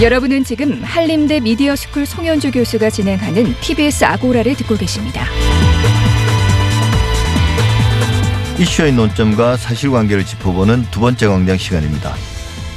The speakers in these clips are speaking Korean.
여러분은 지금 한림대 미디어스쿨 송현주 교수가 진행하는 TBS 아고라를 듣고 계십니다. 이슈의 논점과 사실관계를 짚어보는 두 번째 광장 시간입니다.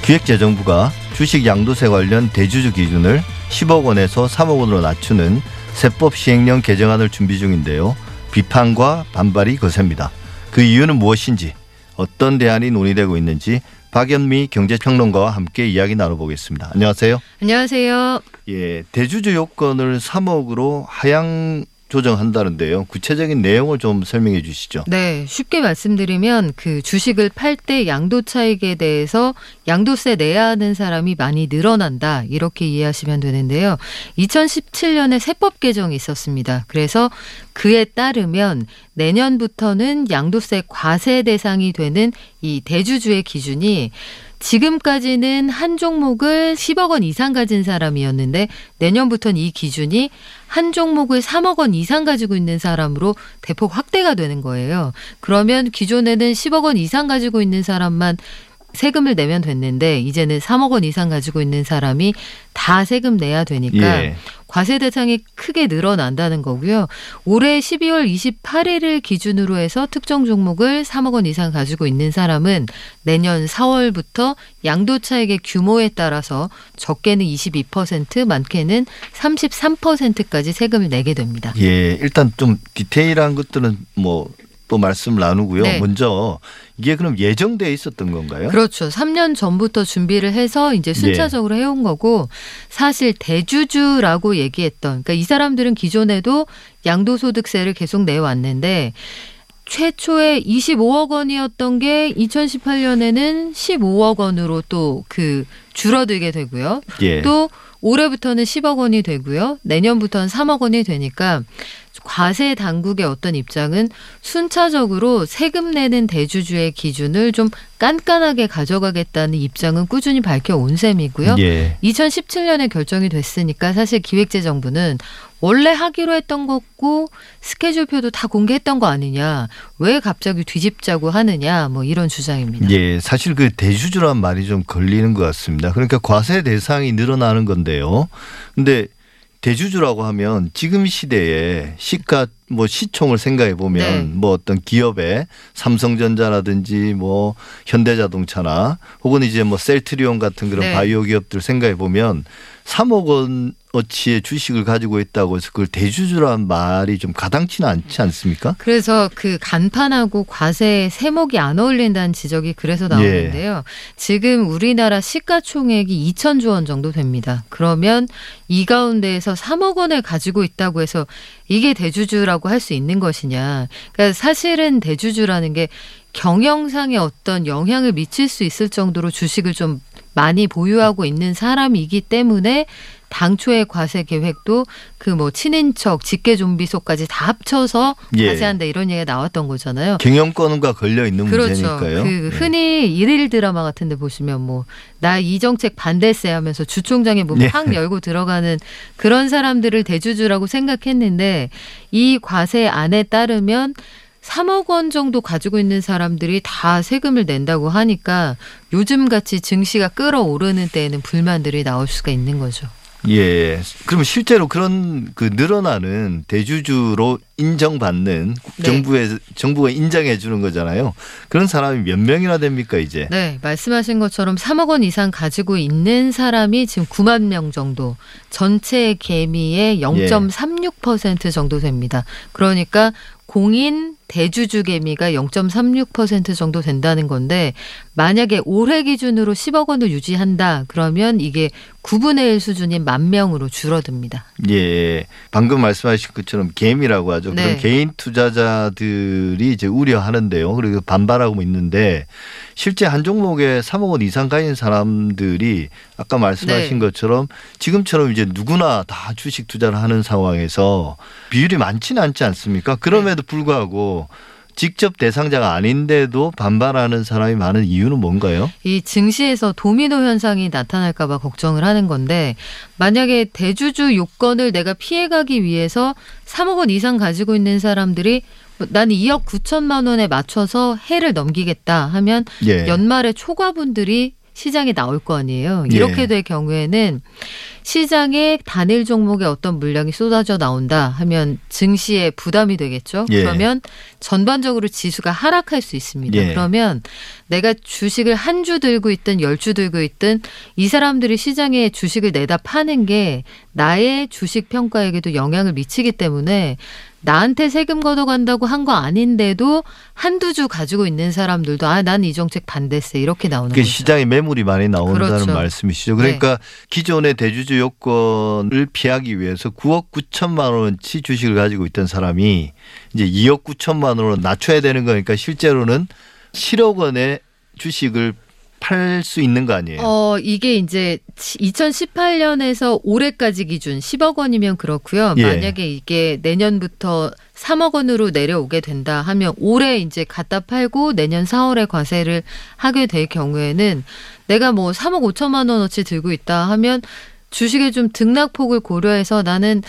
기획재정부가 주식 양도세 관련 대주주 기준을 10억 원에서 3억 원으로 낮추는 세법 시행령 개정안을 준비 중인데요. 비판과 반발이 거셉니다. 그 이유는 무엇인지 어떤 대안이 논의되고 있는지 박연미 경제평론가와 함께 이야기 나눠보겠습니다. 안녕하세요. 안녕하세요. 예, 대주주 요건을 3억으로 하향 조정한다는데요. 구체적인 내용을 좀 설명해 주시죠. 네, 쉽게 말씀드리면 그 주식을 팔 때 양도 차익에 대해서 양도세 내야 하는 사람이 많이 늘어난다. 이렇게 이해하시면 되는데요. 2017년에 세법 개정이 있었습니다. 그래서 그에 따르면 내년부터는 양도세 과세 대상이 되는 이 대주주의 기준이 지금까지는 한 종목을 10억 원 이상 가진 사람이었는데 내년부터는 이 기준이 한 종목을 3억 원 이상 가지고 있는 사람으로 대폭 확대가 되는 거예요. 그러면 기존에는 10억 원 이상 가지고 있는 사람만 세금을 내면 됐는데 이제는 3억 원 이상 가지고 있는 사람이 다 세금 내야 되니까 예. 과세 대상이 크게 늘어난다는 거고요. 올해 12월 28일을 기준으로 해서 특정 종목을 3억 원 이상 가지고 있는 사람은 내년 4월부터 양도 차익의 규모에 따라서 적게는 22%, 많게는 33%까지 세금을 내게 됩니다. 예, 일단 좀 디테일한 것들은 뭐 또 말씀 나누고요. 네. 먼저 이게 그럼 예정돼 있었던 건가요? 그렇죠. 3년 전부터 준비를 해서 이제 순차적으로 해온 거고 사실 대주주라고 얘기했던 그러니까 이 사람들은 기존에도 양도소득세를 계속 내왔는데 최초에 25억 원이었던 게 2018년에는 15억 원으로 또 그 줄어들게 되고요. 예. 또 올해부터는 10억 원이 되고요. 내년부터는 3억 원이 되니까 과세 당국의 어떤 입장은 순차적으로 세금 내는 대주주의 기준을 좀 깐깐하게 가져가겠다는 입장은 꾸준히 밝혀온 셈이고요. 예. 2017년에 결정이 됐으니까 사실 기획재정부는 원래 하기로 했던 거고 스케줄표도 다 공개했던 거 아니냐. 왜 갑자기 뒤집자고 하느냐. 뭐 이런 주장입니다. 예, 사실 그 대주주란 말이 좀 걸리는 것 같습니다. 그러니까 과세 대상이 늘어나는 건데요. 근데 대주주라고 하면 지금 시대에 시가 뭐 시총을 생각해 보면 네. 뭐 어떤 기업의 삼성전자라든지 뭐 현대자동차나 혹은 이제 뭐 셀트리온 같은 그런 네. 바이오 기업들 생각해 보면 3억 원 어치의 주식을 가지고 있다고 해서 그걸 대주주란 말이 좀 가당치는 않지 않습니까? 그래서 그 간판하고 과세 세목이 안 어울린다는 지적이 그래서 나오는데요. 지금 우리나라 시가총액이 2천조 원 정도 됩니다. 그러면 이 가운데에서 3억 원을 가지고 있다고 해서 이게 대주주라고 할 수 있는 것이냐. 그러니까 사실은 대주주라는 게 경영상에 어떤 영향을 미칠 수 있을 정도로 주식을 좀 많이 보유하고 있는 사람이기 때문에 당초의 과세 계획도 그 뭐 친인척, 직계 좀비소까지 다 합쳐서 예. 과세한다 이런 얘기가 나왔던 거잖아요. 경영권과 걸려 있는 그렇죠. 문제니까요. 그 예. 흔히 일일 드라마 같은데 보시면 뭐 나 이 정책 반대세 하면서 주총장에 문 예. 팍 열고 들어가는 그런 사람들을 대주주라고 생각했는데 이 과세 안에 따르면 3억 원 정도 가지고 있는 사람들이 다 세금을 낸다고 하니까 요즘 같이 증시가 끌어오르는 때에는 불만들이 나올 수가 있는 거죠. 예. 그럼 실제로 그런 그 늘어나는 대주주로 인정받는 네. 정부에 정부가 인정해 주는 거잖아요. 그런 사람이 몇 명이나 됩니까 이제? 네, 말씀하신 것처럼 3억 원 이상 가지고 있는 사람이 지금 9만 명 정도, 전체 개미의 0.36% 정도 됩니다. 그러니까 공인 대주주 개미가 0.36% 정도 된다는 건데 만약에 올해 기준으로 10억 원을 유지한다 그러면 이게 9분의 1 수준인 만 명으로 줄어듭니다. 예. 방금 말씀하신 것처럼 개미라고 하죠. 네. 그런 개인 투자자들이 이제 우려하는데요. 그리고 반발하고 있는데 실제 한 종목에 3억 원 이상 가진 사람들이 아까 말씀하신 네. 것처럼 지금처럼 이제 누구나 다 주식 투자를 하는 상황에서 비율이 많지는 않지 않습니까? 그럼에도 불구하고 직접 대상자가 아닌데도 반발하는 사람이 많은 이유는 뭔가요? 이 증시에서 도미노 현상이 나타날까봐 걱정을 하는 건데 만약에 대주주 요건을 내가 피해가기 위해서 3억 원 이상 가지고 있는 사람들이 뭐 나는 2억 9천만 원에 맞춰서 해를 넘기겠다 하면 예. 연말에 초과분들이 시장에 나올 거 아니에요. 예. 이렇게 될 경우에는 시장에 단일 종목에 어떤 물량이 쏟아져 나온다 하면 증시에 부담이 되겠죠. 예. 그러면 전반적으로 지수가 하락할 수 있습니다. 예. 그러면 내가 주식을 한 주 들고 있든 열 주 들고 있든 이 사람들이 시장에 주식을 내다 파는 게 나의 주식 평가에게도 영향을 미치기 때문에 나한테 세금 걷어간다고 한 거 아닌데도 한두 주 가지고 있는 사람들도 아, 난 이 정책 반대세 이렇게 나오는 거죠. 시장에 매물이 많이 나온다는 그렇죠. 네. 말씀이시죠. 그러니까 기존의 대주주 요건을 피하기 위해서 9억 9천만 원치 주식을 가지고 있던 사람이 이제 2억 9천만 원으로 낮춰야 되는 거니까 실제로는 7억 원의 주식을 팔 수 있는 거 아니에요. 어, 이게 이제 2018년에서 올해까지 기준 10억 원이면 그렇고요. 예. 만약에 이게 내년부터 3억 원으로 내려오게 된다 하면 올해 이제 갖다 팔고 내년 4월에 과세를 하게 될 경우에는 내가 뭐 3억 5천만 원어치 들고 있다 하면 주식의 좀 등락폭을 고려해서 나는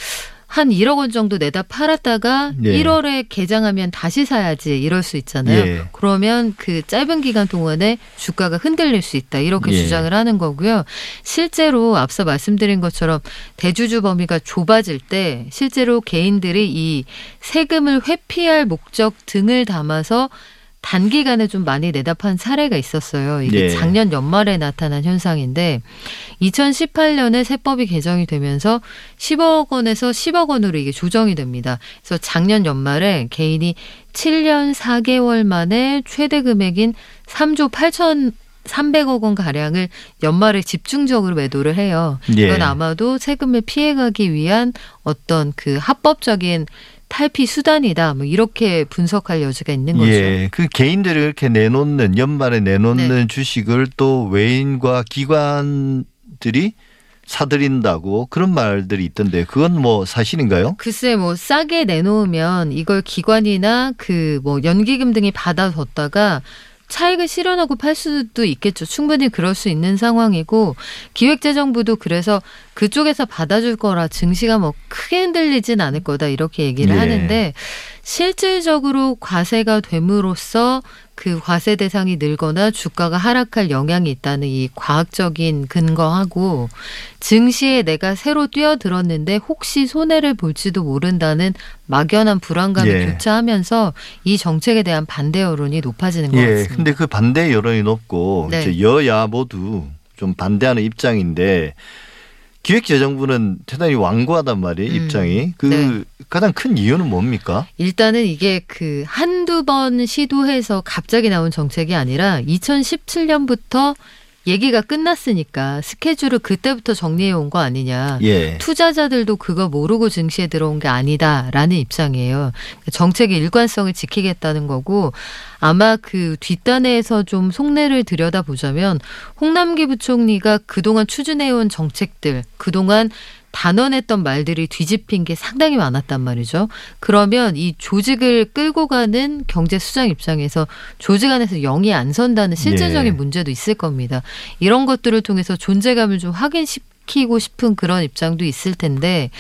한 1억 원 정도 내다 팔았다가 예. 1월에 개장하면 다시 사야지 이럴 수 있잖아요. 예. 그러면 그 짧은 기간 동안에 주가가 흔들릴 수 있다 이렇게 예. 주장을 하는 거고요. 실제로 앞서 말씀드린 것처럼 대주주 범위가 좁아질 때 실제로 개인들이 이 세금을 회피할 목적 등을 담아서 단기간에 좀 많이 내다 판 사례가 있었어요. 이게 예. 작년 연말에 나타난 현상인데 2018년에 세법이 개정이 되면서 10억 원에서 10억 원으로 이게 조정이 됩니다. 그래서 작년 연말에 개인이 7년 4개월 만에 최대 금액인 3조 8천 300억 원 가량을 연말에 집중적으로 매도를 해요. 예. 이건 아마도 세금을 피해가기 위한 어떤 그 합법적인 탈피 수단이다. 뭐 이렇게 분석할 여지가 있는 거죠. 예, 그 개인들이 이렇게 내놓는 연말에 내놓는 네. 주식을 또 외인과 기관들이 사들인다고 그런 말들이 있던데 그건 뭐 사실인가요? 글쎄 뭐 싸게 내놓으면 이걸 기관이나 그 뭐 연기금 등이 받아뒀다가 차익을 실현하고 팔 수도 있겠죠. 충분히 그럴 수 있는 상황이고 기획재정부도 그래서 그쪽에서 받아줄 거라 증시가 뭐 크게 흔들리진 않을 거다 이렇게 얘기를 예. 하는데 실질적으로 과세가 됨으로써 그 과세 대상이 늘거나 주가가 하락할 영향이 있다는 이 과학적인 근거하고 증시에 내가 새로 뛰어들었는데 혹시 손해를 볼지도 모른다는 막연한 불안감이 예. 교차하면서 이 정책에 대한 반대 여론이 높아지는 것 예, 같습니다. 근데 그 반대 여론이 높고 네. 이제 여야 모두 좀 반대하는 입장인데 기획재정부는 대단히 완고하단 말이에요 음, 입장이 그 네. 가장 큰 이유는 뭡니까? 일단은 이게 그 한두 번 시도해서 갑자기 나온 정책이 아니라 2017년부터 얘기가 끝났으니까 스케줄을 그때부터 정리해 온 거 아니냐. 예, 투자자들도 그거 모르고 증시에 들어온 게 아니다라는 입장이에요. 정책의 일관성을 지키겠다는 거고 아마 그 뒷단에서 좀 속내를 들여다보자면 홍남기 부총리가 그동안 추진해 온 정책들, 그동안 단언했던 말들이 뒤집힌 게 상당히 많았단 말이죠. 그러면 이 조직을 끌고 가는 경제 수장 입장에서 조직 안에서 영이 안 선다는 실질적인 예. 문제도 있을 겁니다. 이런 것들을 통해서 존재감을 좀 확인시키고 싶은 그런 입장도 있을 텐데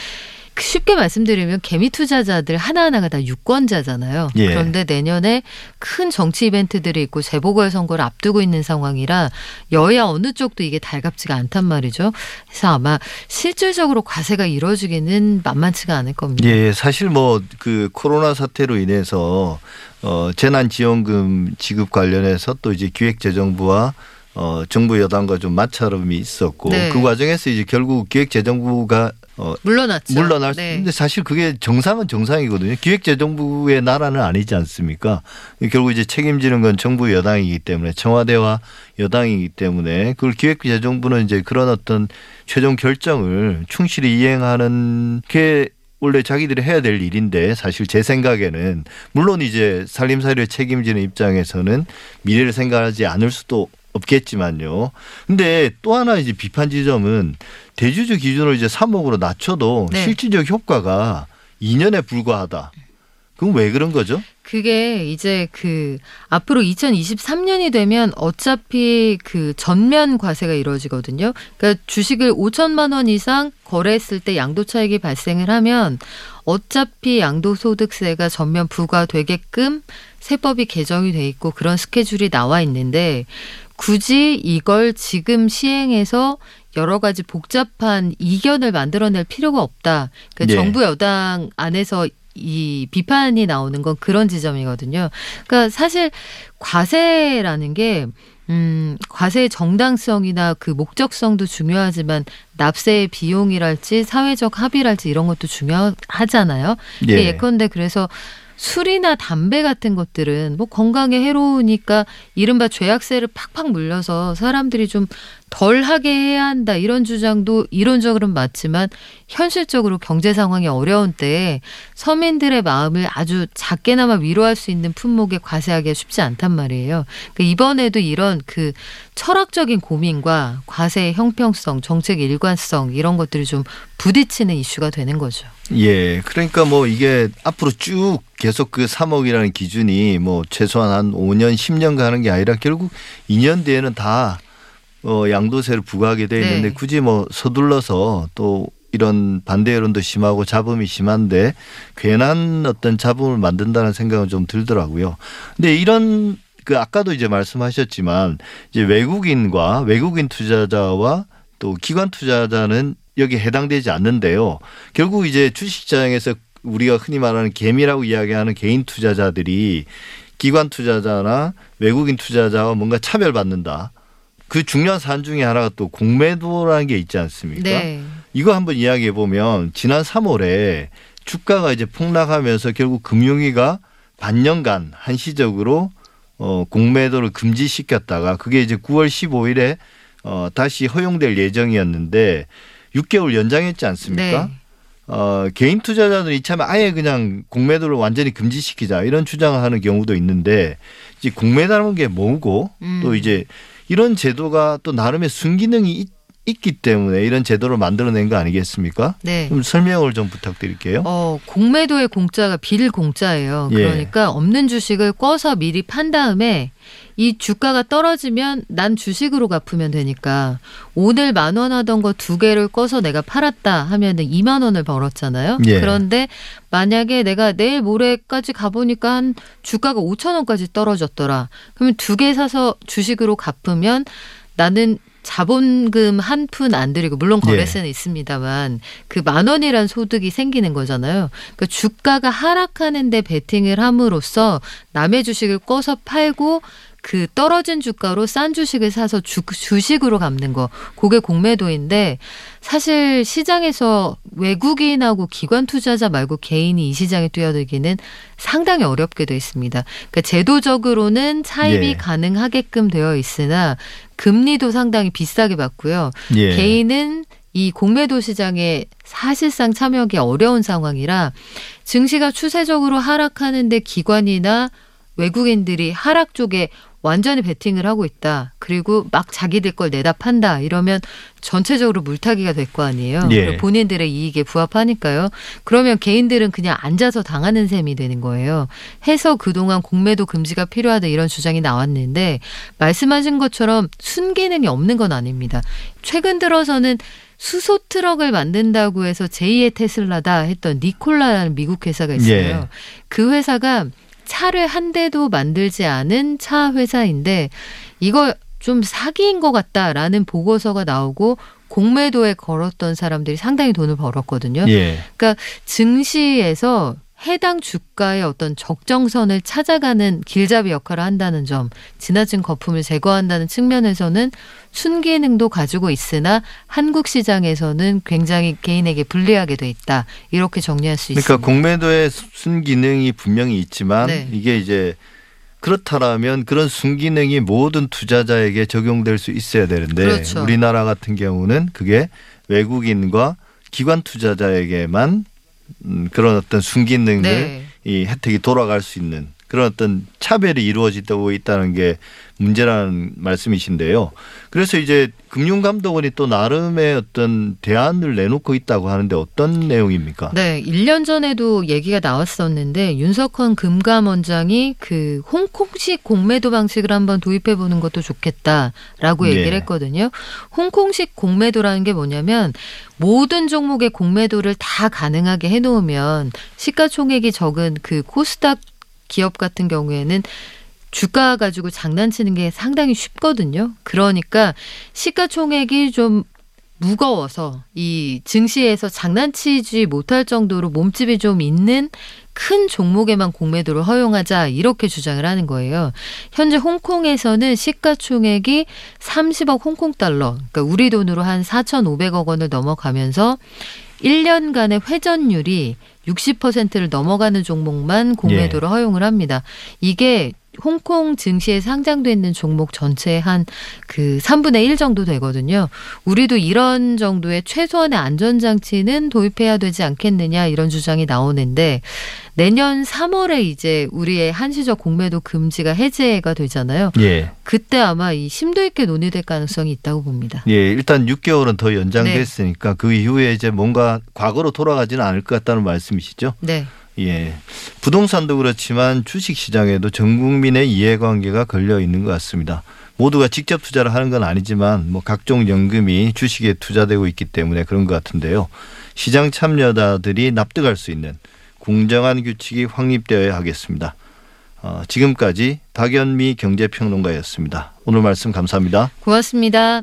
쉽게 말씀드리면 개미 투자자들 하나하나가 다 유권자잖아요. 예. 그런데 내년에 큰 정치 이벤트들이 있고 재보궐 선거를 앞두고 있는 상황이라 여야 어느 쪽도 이게 달갑지가 않단 말이죠. 그래서 아마 실질적으로 과세가 이루어지기는 만만치가 않을 겁니다. 예, 사실 뭐 그 코로나 사태로 인해서 어 재난 지원금 지급 관련해서 또 이제 기획재정부와 어 정부 여당과 좀 마찰음이 있었고 네. 그 과정에서 이제 결국 기획재정부가 어 물러났죠. 물러날 수 네. 있는데 사실 그게 정상은 정상이거든요. 기획재정부의 나라는 아니지 않습니까? 결국 이제 책임지는 건 정부 여당이기 때문에 청와대와 여당이기 때문에 그걸 기획재정부는 이제 그런 어떤 최종 결정을 충실히 이행하는 게 원래 자기들이 해야 될 일인데 사실 제 생각에는 물론 이제 살림살이를 책임지는 입장에서는 미래를 생각하지 않을 수도 없겠지만요. 근데 또 하나 이제 비판 지점은 대주주 기준으로 이제 3억으로 낮춰도 네. 실질적 효과가 2년에 불과하다. 그럼 왜 그런 거죠? 그게 이제 그 앞으로 2023년이 되면 어차피 그 전면 과세가 이루어지거든요. 그러니까 주식을 5천만 원 이상 거래했을 때 양도 차익이 발생을 하면 어차피 양도소득세가 전면 부과되게끔 세법이 개정이 돼 있고 그런 스케줄이 나와 있는데 굳이 이걸 지금 시행해서 여러 가지 복잡한 이견을 만들어낼 필요가 없다. 그러니까 예. 정부 여당 안에서 이 비판이 나오는 건 그런 지점이거든요. 그러니까 사실 과세라는 게 음, 과세의 정당성이나 그 목적성도 중요하지만 납세의 비용이랄지 사회적 합의랄지 이런 것도 중요하잖아요. 예. 예. 예컨대 그래서 술이나 담배 같은 것들은 뭐 건강에 해로우니까 이른바 죄악세를 팍팍 물려서 사람들이 좀 덜 하게 해야 한다 이런 주장도 이론적으로는 맞지만 현실적으로 경제 상황이 어려운 때에 서민들의 마음을 아주 작게나마 위로할 수 있는 품목에 과세하기가 쉽지 않단 말이에요. 그러니까 이번에도 이런 그 철학적인 고민과 과세의 형평성, 정책 일관성 이런 것들이 좀 부딪히는 이슈가 되는 거죠. 예. 그러니까 뭐 이게 앞으로 쭉 계속 그 3억이라는 기준이 뭐 최소한 한 5년, 10년 가는 게 아니라 결국 2년 뒤에는 다 어, 양도세를 부과하게 돼 있는데 네. 굳이 뭐 서둘러서 또 이런 반대 여론도 심하고 잡음이 심한데 괜한 어떤 잡음을 만든다는 생각은 좀 들더라고요. 근데 이런 그 아까도 이제 말씀하셨지만 이제 외국인과 외국인 투자자와 또 기관 투자자는 여기 해당되지 않는데요. 결국 이제 주식시장에서 우리가 흔히 말하는 개미라고 이야기하는 개인 투자자들이 기관 투자자나 외국인 투자자와 뭔가 차별받는다. 그 중요한 사안 중에 하나가 또 공매도라는 게 있지 않습니까? 네. 이거 한번 이야기해 보면 지난 3월에 주가가 이제 폭락하면서 결국 금융위가 반년간 한시적으로 어 공매도를 금지시켰다가 그게 이제 9월 15일에 어 다시 허용될 예정이었는데 6개월 연장했지 않습니까? 네. 어, 개인 투자자들이 이참에 아예 그냥 공매도를 완전히 금지시키자 이런 주장을 하는 경우도 있는데 이제 공매라는 게 뭐고 음. 또 이제 이런 제도가 또 나름의 순기능이 있, 있기 때문에 이런 제도를 만들어낸 거 아니겠습니까? 네. 좀 설명을 좀 부탁드릴게요. 어, 공매도의 공짜가 빌 공짜예요. 예. 그러니까 없는 주식을 꿔서 미리 판 다음에 이 주가가 떨어지면 난 주식으로 갚으면 되니까 오늘 만 원 하던 거 두 개를 꺼서 내가 팔았다 하면은 2만 원을 벌었잖아요. 예. 그런데 만약에 내가 내일 모레까지 가보니까 한 주가가 5천 원까지 떨어졌더라. 그러면 두 개 사서 주식으로 갚으면 나는 자본금 한 푼 안 들이고 물론 예. 거래세는 있습니다만 그 만 원이란 소득이 생기는 거잖아요. 그러니까 주가가 하락하는데 베팅을 함으로써 남의 주식을 꺼서 팔고 그 떨어진 주가로 싼 주식을 사서 주, 주식으로 갚는 거 그게 공매도인데 사실 시장에서 외국인하고 기관 투자자 말고 개인이 이 시장에 뛰어들기는 상당히 어렵게 돼 있습니다. 그러니까 제도적으로는 차입이 예. 가능하게끔 되어 있으나 금리도 상당히 비싸게 받고요. 예. 개인은 이 공매도 시장에 사실상 참여하기 어려운 상황이라 증시가 추세적으로 하락하는데 기관이나 외국인들이 하락 쪽에 완전히 베팅을 하고 있다. 그리고 막 자기들 걸 내다 판다. 이러면 전체적으로 물타기가 될 거 아니에요. 예. 본인들의 이익에 부합하니까요. 그러면 개인들은 그냥 앉아서 당하는 셈이 되는 거예요. 해서 그동안 공매도 금지가 필요하다 이런 주장이 나왔는데 말씀하신 것처럼 순기능이 없는 건 아닙니다. 최근 들어서는 수소 트럭을 만든다고 해서 제2의 테슬라다 했던 니콜라라는 미국 회사가 있어요. 예. 그 회사가 차를 한 대도 만들지 않은 차 회사인데 이거 좀 사기인 것 같다라는 보고서가 나오고 공매도에 걸었던 사람들이 상당히 돈을 벌었거든요. 예. 그러니까 증시에서 해당 주가의 어떤 적정선을 찾아가는 길잡이 역할을 한다는 점, 지나친 거품을 제거한다는 측면에서는 순기능도 가지고 있으나 한국 시장에서는 굉장히 개인에게 불리하게 돼 있다. 이렇게 정리할 수 그러니까 있습니다. 공매도의 순기능이 분명히 있지만 네. 이게 이제 그렇다라면 그런 순기능이 모든 투자자에게 적용될 수 있어야 되는데 그렇죠. 우리나라 같은 경우는 그게 외국인과 기관 투자자에게만 음, 그런 어떤 순기능을 네. 이 혜택이 돌아갈 수 있는 그런 어떤 차별이 이루어지고 있다는 게 문제라는 말씀이신데요. 그래서 이제 금융감독원이 또 나름의 어떤 대안을 내놓고 있다고 하는데 어떤 내용입니까? 네, 1년 전에도 얘기가 나왔었는데 윤석헌 금감원장이 그 홍콩식 공매도 방식을 한번 도입해 보는 것도 좋겠다라고 예. 얘기를 했거든요. 홍콩식 공매도라는 게 뭐냐면 모든 종목의 공매도를 다 가능하게 해 놓으면 시가총액이 적은 그 코스닥 기업 같은 경우에는 주가 가지고 장난치는 게 상당히 쉽거든요. 그러니까 시가총액이 좀 무거워서 이 증시에서 장난치지 못할 정도로 몸집이 좀 있는 큰 종목에만 공매도를 허용하자 이렇게 주장을 하는 거예요. 현재 홍콩에서는 시가총액이 30억 홍콩 달러, 그러니까 우리 돈으로 한 4,500억 원을 넘어가면서 1년간의 회전율이 60%를 넘어가는 종목만 공매도를 허용을 합니다. 이게 홍콩 증시에 상장돼 있는 종목 전체의 한 그 3분의 1 정도 되거든요. 우리도 이런 정도의 최소한의 안전장치는 도입해야 되지 않겠느냐 이런 주장이 나오는데 내년 3월에 이제 우리의 한시적 공매도 금지가 해제가 되잖아요. 예. 그때 아마 이 심도 있게 논의될 가능성이 있다고 봅니다. 예, 일단 6개월은 더 연장됐으니까 그 이후에 이제 뭔가 과거로 돌아가지는 않을 것 같다는 말씀이시죠? 네. 예. 부동산도 그렇지만 주식 시장에도 전 국민의 이해관계가 걸려 있는 것 같습니다. 모두가 직접 투자를 하는 건 아니지만 뭐 각종 연금이 주식에 투자되고 있기 때문에 그런 것 같은데요. 시장 참여자들이 납득할 수 있는 공정한 규칙이 확립되어야 하겠습니다. 어, 지금까지 박연미 경제평론가였습니다. 오늘 말씀 감사합니다. 고맙습니다.